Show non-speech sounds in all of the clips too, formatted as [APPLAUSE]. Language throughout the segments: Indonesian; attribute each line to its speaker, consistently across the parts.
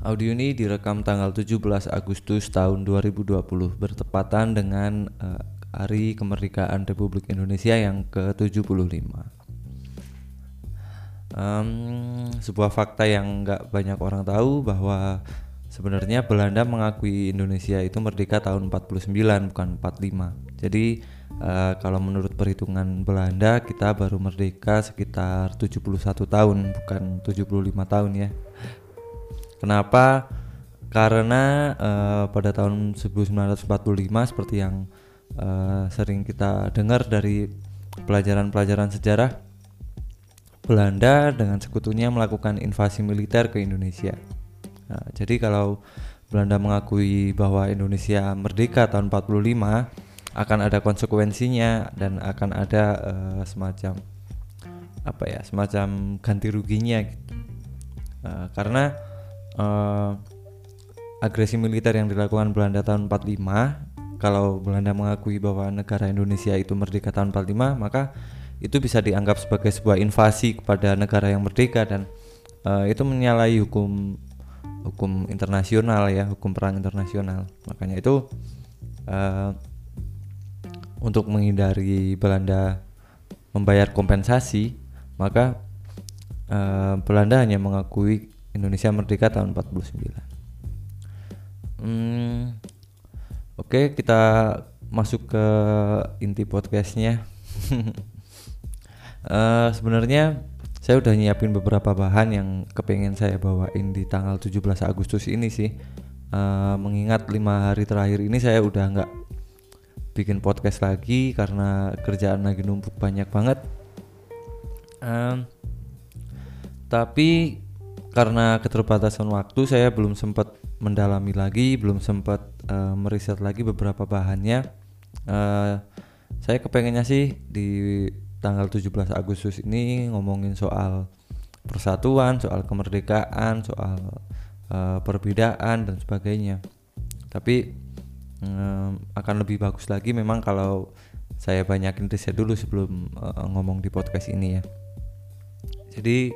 Speaker 1: Audio ini direkam tanggal 17 Agustus tahun 2020 bertepatan dengan uh, Hari Kemerdekaan Republik Indonesia yang ke-75. Um, sebuah fakta yang nggak banyak orang tahu bahwa sebenarnya Belanda mengakui Indonesia itu merdeka tahun 49 bukan 45. Jadi uh, kalau menurut perhitungan Belanda kita baru merdeka sekitar 71 tahun bukan 75 tahun ya kenapa karena uh, pada tahun 1945 seperti yang uh, sering kita dengar dari pelajaran-pelajaran sejarah Belanda dengan sekutunya melakukan invasi militer ke Indonesia. Nah, jadi kalau Belanda mengakui bahwa Indonesia merdeka tahun 45 akan ada konsekuensinya dan akan ada uh, semacam apa ya semacam ganti ruginya gitu uh, karena uh, agresi militer yang dilakukan Belanda tahun 45 kalau Belanda mengakui bahwa negara Indonesia itu merdeka tahun 45 maka itu bisa dianggap sebagai sebuah invasi kepada negara yang merdeka dan uh, itu menyalahi hukum hukum internasional ya hukum perang internasional. Makanya itu uh, untuk menghindari Belanda membayar kompensasi, maka uh, Belanda hanya mengakui Indonesia merdeka tahun 49. Hmm, Oke, okay, kita masuk ke inti podcastnya. uh, [LAUGHS] Sebenarnya saya udah nyiapin beberapa bahan yang kepengen saya bawain di tanggal 17 Agustus ini sih. Uh, mengingat lima hari terakhir ini saya udah nggak bikin podcast lagi karena kerjaan lagi numpuk banyak banget um, tapi karena keterbatasan waktu saya belum sempat mendalami lagi belum sempat uh, meriset lagi beberapa bahannya uh, saya kepengennya sih di tanggal 17 Agustus ini ngomongin soal persatuan soal kemerdekaan soal uh, perbedaan dan sebagainya tapi um, akan lebih bagus lagi memang kalau saya banyakin riset dulu sebelum uh, ngomong di podcast ini ya. Jadi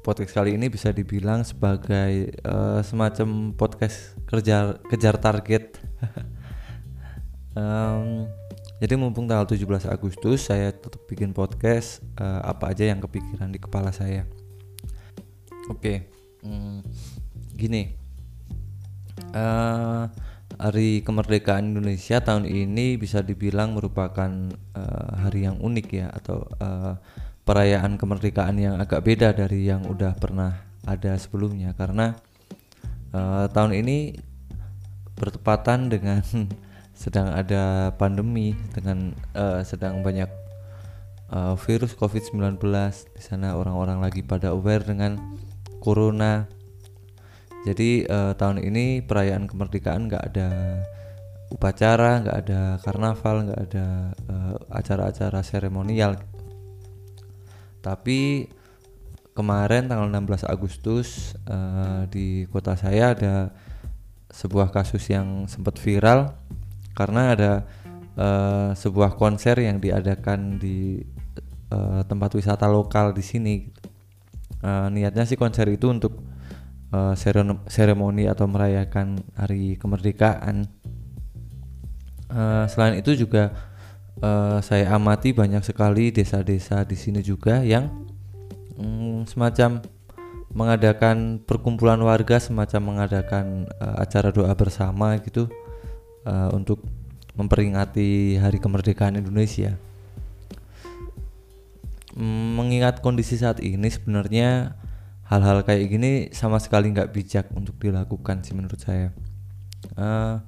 Speaker 1: podcast kali ini bisa dibilang sebagai uh, semacam podcast kerja kejar target. [LAUGHS] um, jadi mumpung tanggal 17 Agustus saya tetap bikin podcast uh, apa aja yang kepikiran di kepala saya. Oke, okay. hmm, gini. Uh, Hari Kemerdekaan Indonesia tahun ini bisa dibilang merupakan uh, hari yang unik ya atau uh, perayaan kemerdekaan yang agak beda dari yang udah pernah ada sebelumnya. Karena uh, tahun ini bertepatan dengan [LAUGHS] sedang ada pandemi dengan uh, sedang banyak uh, virus COVID-19 di sana. Orang-orang lagi pada aware dengan corona. Jadi uh, tahun ini perayaan kemerdekaan nggak ada upacara, nggak ada karnaval, nggak ada uh, acara-acara seremonial. Tapi kemarin tanggal 16 Agustus uh, di kota saya ada sebuah kasus yang sempat viral karena ada uh, sebuah konser yang diadakan di uh, tempat wisata lokal di sini. Uh, niatnya sih konser itu untuk uh, seremoni atau merayakan hari kemerdekaan. Uh, selain itu juga uh, saya amati banyak sekali desa-desa di sini juga yang um, semacam mengadakan perkumpulan warga, semacam mengadakan uh, acara doa bersama gitu uh, untuk memperingati Hari Kemerdekaan Indonesia. Mengingat kondisi saat ini sebenarnya hal-hal kayak gini sama sekali nggak bijak untuk dilakukan sih menurut saya uh,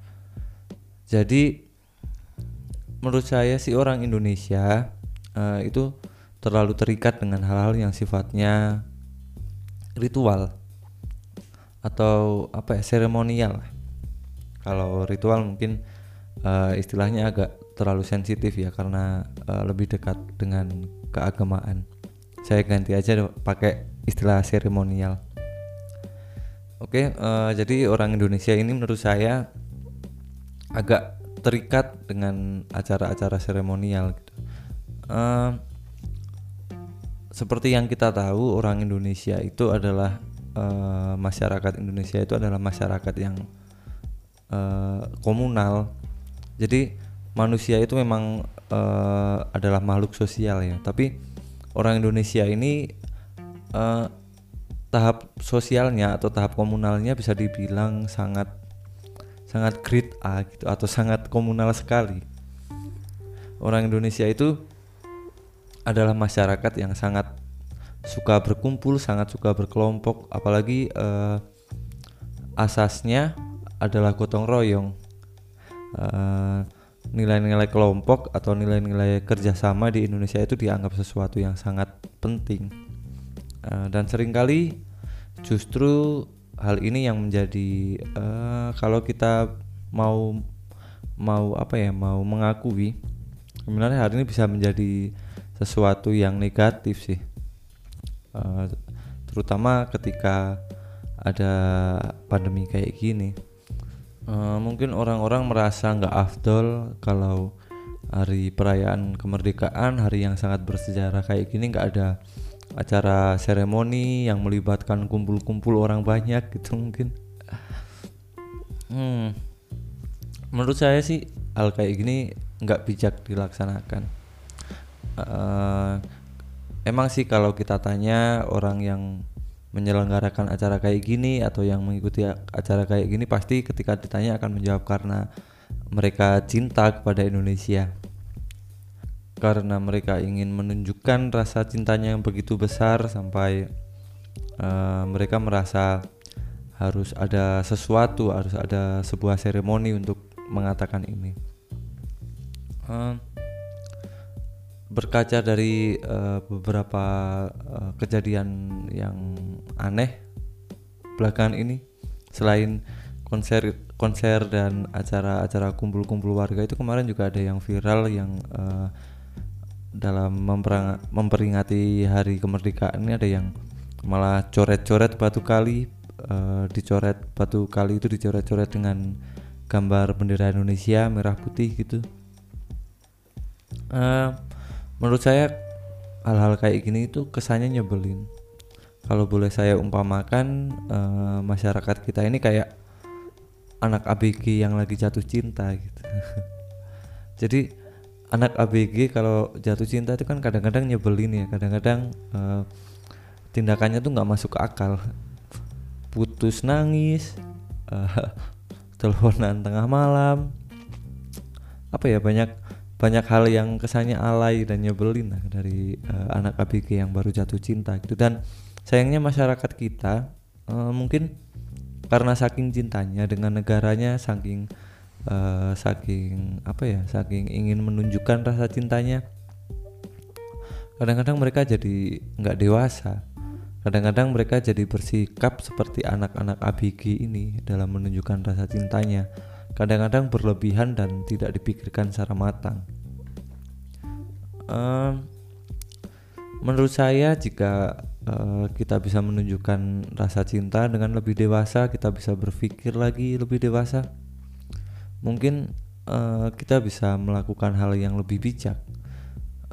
Speaker 1: jadi menurut saya sih orang Indonesia uh, itu terlalu terikat dengan hal-hal yang sifatnya ritual atau apa ya seremonial kalau ritual mungkin uh, istilahnya agak terlalu sensitif ya karena uh, lebih dekat dengan keagamaan saya ganti aja pakai istilah seremonial. Oke, uh, jadi orang Indonesia ini menurut saya agak terikat dengan acara-acara seremonial. Gitu. Uh, seperti yang kita tahu, orang Indonesia itu adalah uh, masyarakat Indonesia itu adalah masyarakat yang uh, komunal. Jadi manusia itu memang uh, adalah makhluk sosial ya. Tapi orang Indonesia ini uh, tahap sosialnya atau tahap komunalnya bisa dibilang sangat sangat grid A gitu atau sangat komunal sekali. Orang Indonesia itu adalah masyarakat yang sangat suka berkumpul, sangat suka berkelompok, apalagi uh, asasnya adalah gotong royong. Uh, nilai-nilai kelompok atau nilai-nilai kerjasama di Indonesia itu dianggap sesuatu yang sangat penting uh, dan sering kali justru hal ini yang menjadi uh, kalau kita mau mau apa ya mau mengakui sebenarnya hal ini bisa menjadi sesuatu yang negatif sih. Uh, terutama ketika ada pandemi kayak gini. Uh, mungkin orang-orang merasa nggak afdol kalau hari perayaan kemerdekaan hari yang sangat bersejarah kayak gini nggak ada acara seremoni yang melibatkan kumpul-kumpul orang banyak gitu mungkin. Hmm, menurut saya sih hal kayak gini nggak bijak dilaksanakan. Uh, emang sih kalau kita tanya orang yang menyelenggarakan acara kayak gini atau yang mengikuti acara kayak gini pasti ketika ditanya akan menjawab karena mereka cinta kepada Indonesia karena mereka ingin menunjukkan rasa cintanya yang begitu besar sampai uh, mereka merasa harus ada sesuatu harus ada sebuah seremoni untuk mengatakan ini. Uh, berkaca dari uh, beberapa uh, kejadian yang aneh belakangan ini selain konser konser dan acara-acara kumpul-kumpul warga itu kemarin juga ada yang viral yang uh, dalam memperingati hari kemerdekaan ini ada yang malah coret-coret batu kali uh, dicoret batu kali itu dicoret-coret dengan gambar bendera Indonesia merah putih gitu. Uh, menurut saya hal-hal kayak gini itu kesannya nyebelin. Kalau boleh saya umpamakan uh, masyarakat kita ini kayak anak ABG yang lagi jatuh cinta gitu. [LAUGHS] Jadi anak ABG kalau jatuh cinta itu kan kadang-kadang nyebelin ya. Kadang-kadang uh, tindakannya tuh nggak masuk akal. Putus nangis uh, [LAUGHS] teleponan tengah malam. Apa ya banyak banyak hal yang kesannya alay dan nyebelin lah dari uh, anak ABG yang baru jatuh cinta gitu. Dan sayangnya masyarakat kita uh, mungkin karena saking cintanya dengan negaranya saking uh, saking apa ya saking ingin menunjukkan rasa cintanya kadang-kadang mereka jadi nggak dewasa kadang-kadang mereka jadi bersikap seperti anak-anak ABG ini dalam menunjukkan rasa cintanya kadang-kadang berlebihan dan tidak dipikirkan secara matang. Um, menurut saya jika uh, kita bisa menunjukkan rasa cinta dengan lebih dewasa, kita bisa berpikir lagi lebih dewasa. Mungkin uh, kita bisa melakukan hal yang lebih bijak.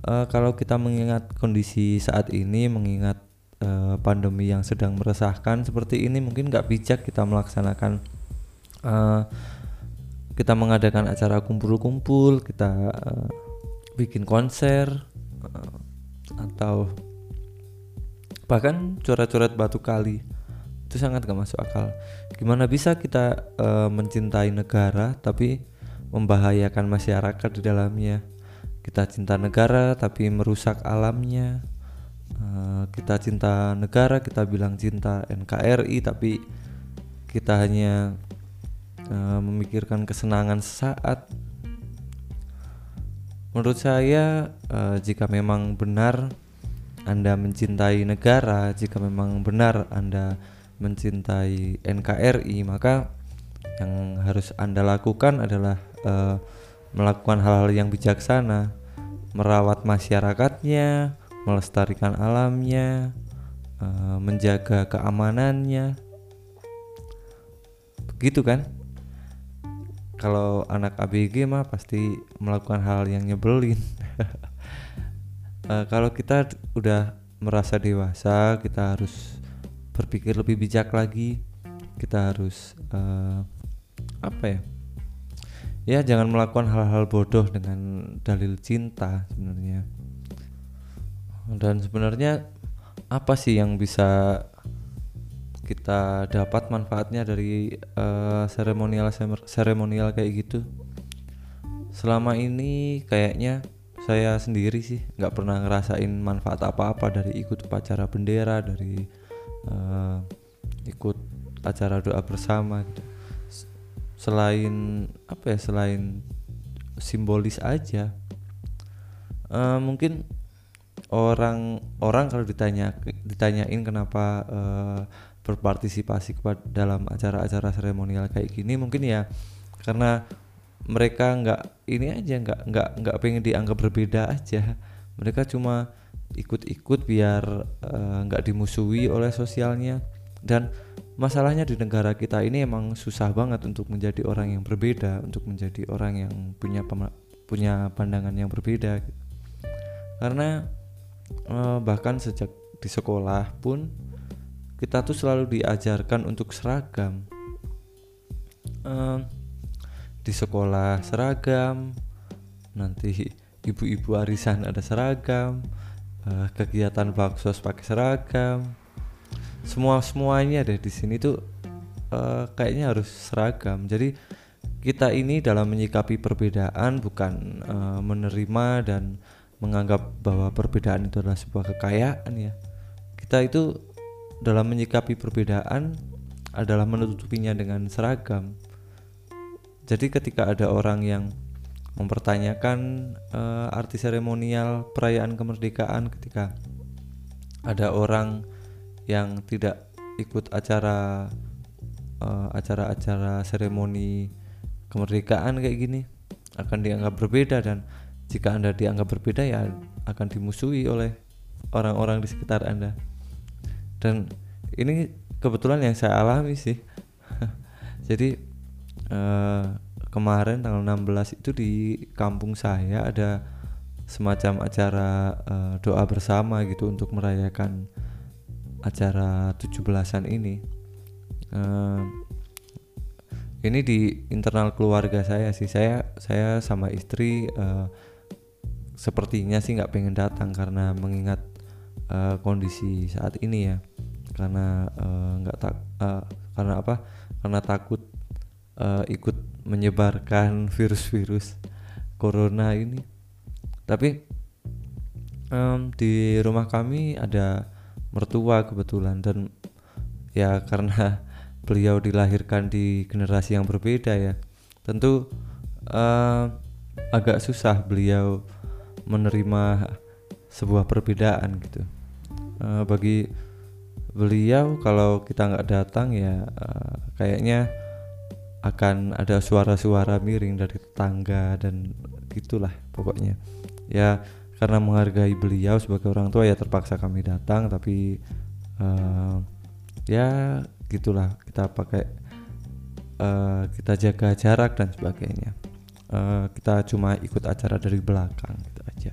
Speaker 1: Uh, kalau kita mengingat kondisi saat ini, mengingat uh, pandemi yang sedang meresahkan seperti ini, mungkin nggak bijak kita melaksanakan uh, kita mengadakan acara kumpul-kumpul kita uh, bikin konser uh, atau bahkan coret-coret batu kali itu sangat gak masuk akal. Gimana bisa kita uh, mencintai negara tapi membahayakan masyarakat di dalamnya? Kita cinta negara tapi merusak alamnya. Uh, kita cinta negara kita bilang cinta NKRI tapi kita hanya uh, memikirkan kesenangan saat menurut saya uh, jika memang benar anda mencintai negara jika memang benar anda mencintai NKRI maka yang harus anda lakukan adalah uh, melakukan hal-hal yang bijaksana merawat masyarakatnya melestarikan alamnya uh, menjaga keamanannya. Begitu kan? Kalau anak ABG mah pasti melakukan hal yang nyebelin. Uh, [LAUGHS] kalau kita udah merasa dewasa kita harus berpikir lebih bijak lagi kita harus uh, apa ya? Ya jangan melakukan hal-hal bodoh dengan dalil cinta sebenarnya. Dan sebenarnya apa sih yang bisa kita dapat manfaatnya dari uh, seremonial seremonial kayak gitu? Selama ini kayaknya saya sendiri sih nggak pernah ngerasain manfaat apa-apa dari ikut upacara bendera dari uh, ikut acara doa bersama gitu. Selain apa ya selain simbolis aja uh, mungkin orang orang kalau ditanya ditanyain kenapa uh, berpartisipasi kepada dalam acara-acara seremonial kayak gini mungkin ya karena mereka nggak ini aja nggak nggak nggak pengen dianggap berbeda aja. Mereka cuma ikut-ikut biar nggak uh, dimusuhi oleh sosialnya. Dan masalahnya di negara kita ini emang susah banget untuk menjadi orang yang berbeda untuk menjadi orang yang punya punya pandangan yang berbeda. Karena eh, bahkan sejak di sekolah pun kita tuh selalu diajarkan untuk seragam. Eh, di sekolah seragam nanti ibu-ibu arisan ada seragam eh, kegiatan baksos pakai seragam. Semua semuanya deh di sini tuh uh, kayaknya harus seragam. Jadi kita ini dalam menyikapi perbedaan bukan uh, menerima dan menganggap bahwa perbedaan itu adalah sebuah kekayaan ya. Kita itu dalam menyikapi perbedaan adalah menutupinya dengan seragam. Jadi ketika ada orang yang mempertanyakan uh, arti seremonial perayaan kemerdekaan ketika ada orang yang tidak ikut acara uh, acara-acara seremoni kemerdekaan kayak gini akan dianggap berbeda dan jika anda dianggap berbeda ya akan dimusuhi oleh orang-orang di sekitar anda. Dan ini kebetulan yang saya alami sih. [LAUGHS] Jadi uh, kemarin tanggal 16 itu di kampung saya ada semacam acara uh, doa bersama gitu untuk merayakan acara 17-an ini. Uh, ini di internal keluarga saya sih. Saya saya sama istri uh, sepertinya sih nggak pengen datang karena mengingat uh, kondisi saat ini ya. Karena nggak tak uh, karena apa? Karena takut uh, ikut menyebarkan virus-virus corona ini. Tapi um, di rumah kami ada mertua kebetulan dan ya karena [LAUGHS] beliau dilahirkan di generasi yang berbeda ya tentu uh, agak susah beliau menerima sebuah perbedaan gitu. Uh, bagi beliau kalau kita nggak datang ya uh, kayaknya akan ada suara-suara miring dari tetangga dan gitulah pokoknya. Ya karena menghargai beliau sebagai orang tua ya terpaksa kami datang tapi uh, ya gitulah kita pakai uh, kita jaga jarak dan sebagainya. Uh, kita cuma ikut acara dari belakang gitu aja.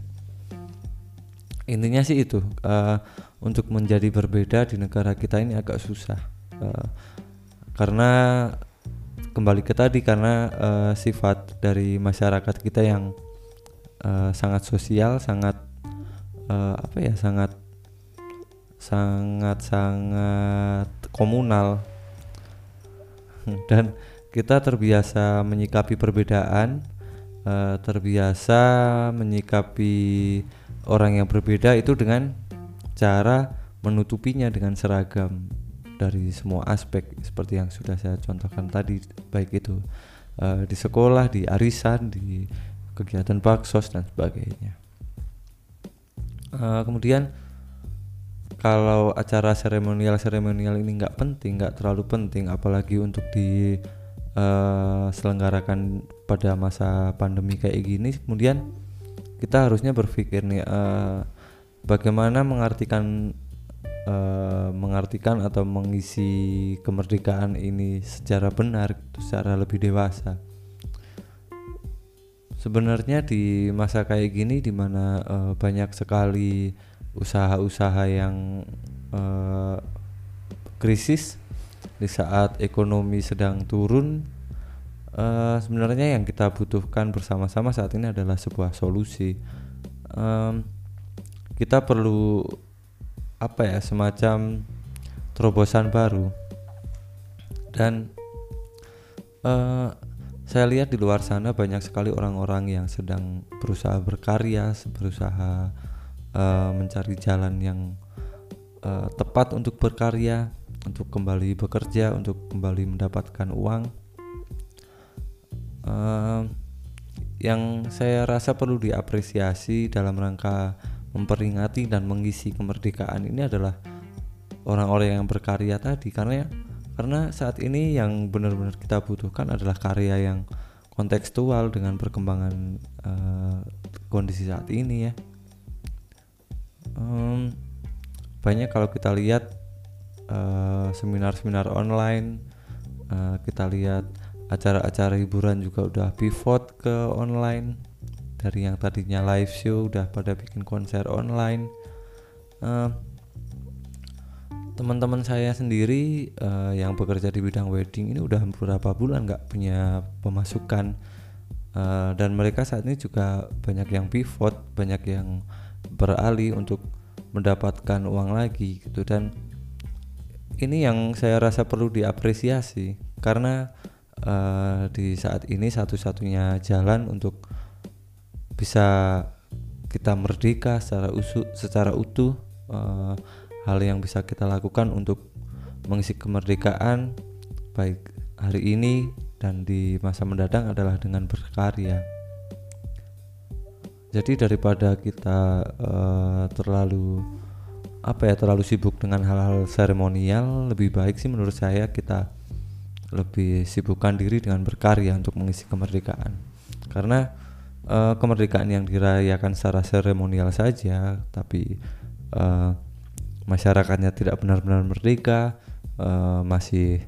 Speaker 1: Intinya sih itu uh, untuk menjadi berbeda di negara kita ini agak susah uh, karena kembali ke tadi karena uh, sifat dari masyarakat kita yang uh, sangat sosial sangat uh, apa ya sangat sangat sangat komunal. Dan kita terbiasa menyikapi perbedaan uh, terbiasa menyikapi orang yang berbeda itu dengan cara menutupinya dengan seragam dari semua aspek seperti yang sudah saya contohkan tadi baik itu uh, di sekolah di arisan di kegiatan baksos dan sebagainya. Uh, kemudian kalau acara seremonial seremonial ini nggak penting, nggak terlalu penting, apalagi untuk eh, uh, pada masa pandemi kayak gini, kemudian kita harusnya berpikir nih uh, bagaimana mengartikan uh, mengartikan atau mengisi kemerdekaan ini secara benar, secara lebih dewasa. Sebenarnya di masa kayak gini di mana uh, eh, banyak sekali usaha-usaha yang uh, krisis di saat ekonomi sedang turun uh, sebenarnya yang kita butuhkan bersama-sama saat ini adalah sebuah solusi. Um, kita perlu apa ya semacam terobosan baru. Dan uh, saya lihat di luar sana banyak sekali orang-orang yang sedang berusaha berkarya berusaha uh, mencari jalan yang uh, tepat untuk berkarya untuk kembali bekerja untuk kembali mendapatkan uang. Uh, yang saya rasa perlu diapresiasi dalam rangka memperingati dan mengisi kemerdekaan ini adalah orang-orang yang berkarya tadi. Karena karena saat ini yang benar-benar kita butuhkan adalah karya yang kontekstual dengan perkembangan uh, kondisi saat ini ya. Um, banyak kalau kita lihat Eh, seminar-seminar uh, online uh, kita lihat acara-acara hiburan juga udah pivot ke online dari yang tadinya live show udah pada bikin konser online. Uh, teman-teman saya sendiri uh, yang bekerja di bidang wedding ini udah beberapa bulan nggak punya pemasukan. Uh, dan mereka saat ini juga banyak yang pivot banyak yang beralih untuk mendapatkan uang lagi gitu. Dan ini yang saya rasa perlu diapresiasi karena uh, di saat ini satu-satunya jalan untuk bisa kita merdeka secara usu, secara utuh uh, hal yang bisa kita lakukan untuk mengisi kemerdekaan baik hari ini dan di masa mendatang adalah dengan berkarya. Jadi daripada kita uh, terlalu apa ya terlalu sibuk dengan hal-hal seremonial lebih baik sih menurut saya kita lebih sibukkan diri dengan berkarya untuk mengisi kemerdekaan karena uh, kemerdekaan yang dirayakan secara seremonial saja tapi uh, masyarakatnya tidak benar-benar merdeka uh, masih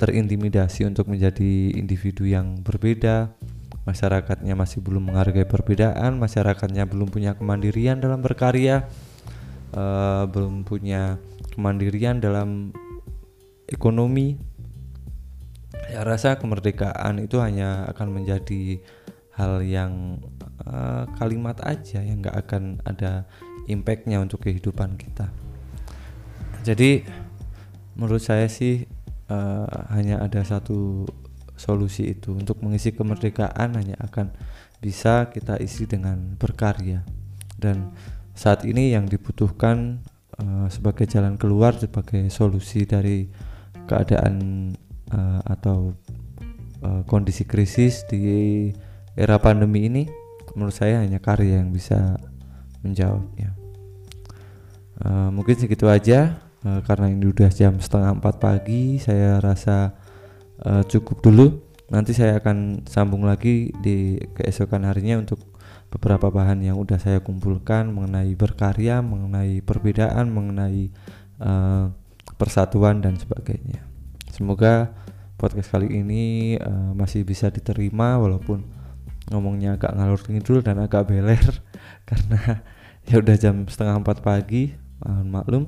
Speaker 1: terintimidasi untuk menjadi individu yang berbeda. Masyarakatnya masih belum menghargai perbedaan masyarakatnya belum punya kemandirian dalam berkarya uh, belum punya kemandirian dalam ekonomi. Saya rasa kemerdekaan itu hanya akan menjadi hal yang uh, kalimat aja yang nggak akan ada impactnya untuk kehidupan kita. Jadi menurut saya sih uh, hanya ada satu solusi itu. Untuk mengisi kemerdekaan hanya akan bisa kita isi dengan berkarya. Dan saat ini yang dibutuhkan uh, sebagai jalan keluar sebagai solusi dari keadaan uh, atau uh, kondisi krisis di era pandemi ini menurut saya hanya karya yang bisa menjawabnya uh, mungkin segitu aja. Uh, karena ini udah jam setengah empat pagi saya rasa uh, cukup dulu. Nanti saya akan sambung lagi di keesokan harinya untuk beberapa bahan yang udah saya kumpulkan mengenai berkarya, mengenai perbedaan, mengenai uh, persatuan dan sebagainya. Semoga podcast kali ini uh, masih bisa diterima walaupun ngomongnya agak ngalur ngidul dan agak beler [LAUGHS] karena ya udah jam setengah empat pagi mohon maklum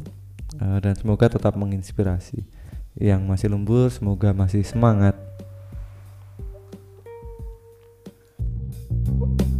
Speaker 1: uh, dan semoga tetap menginspirasi. Yang masih lembur semoga masih semangat. thank you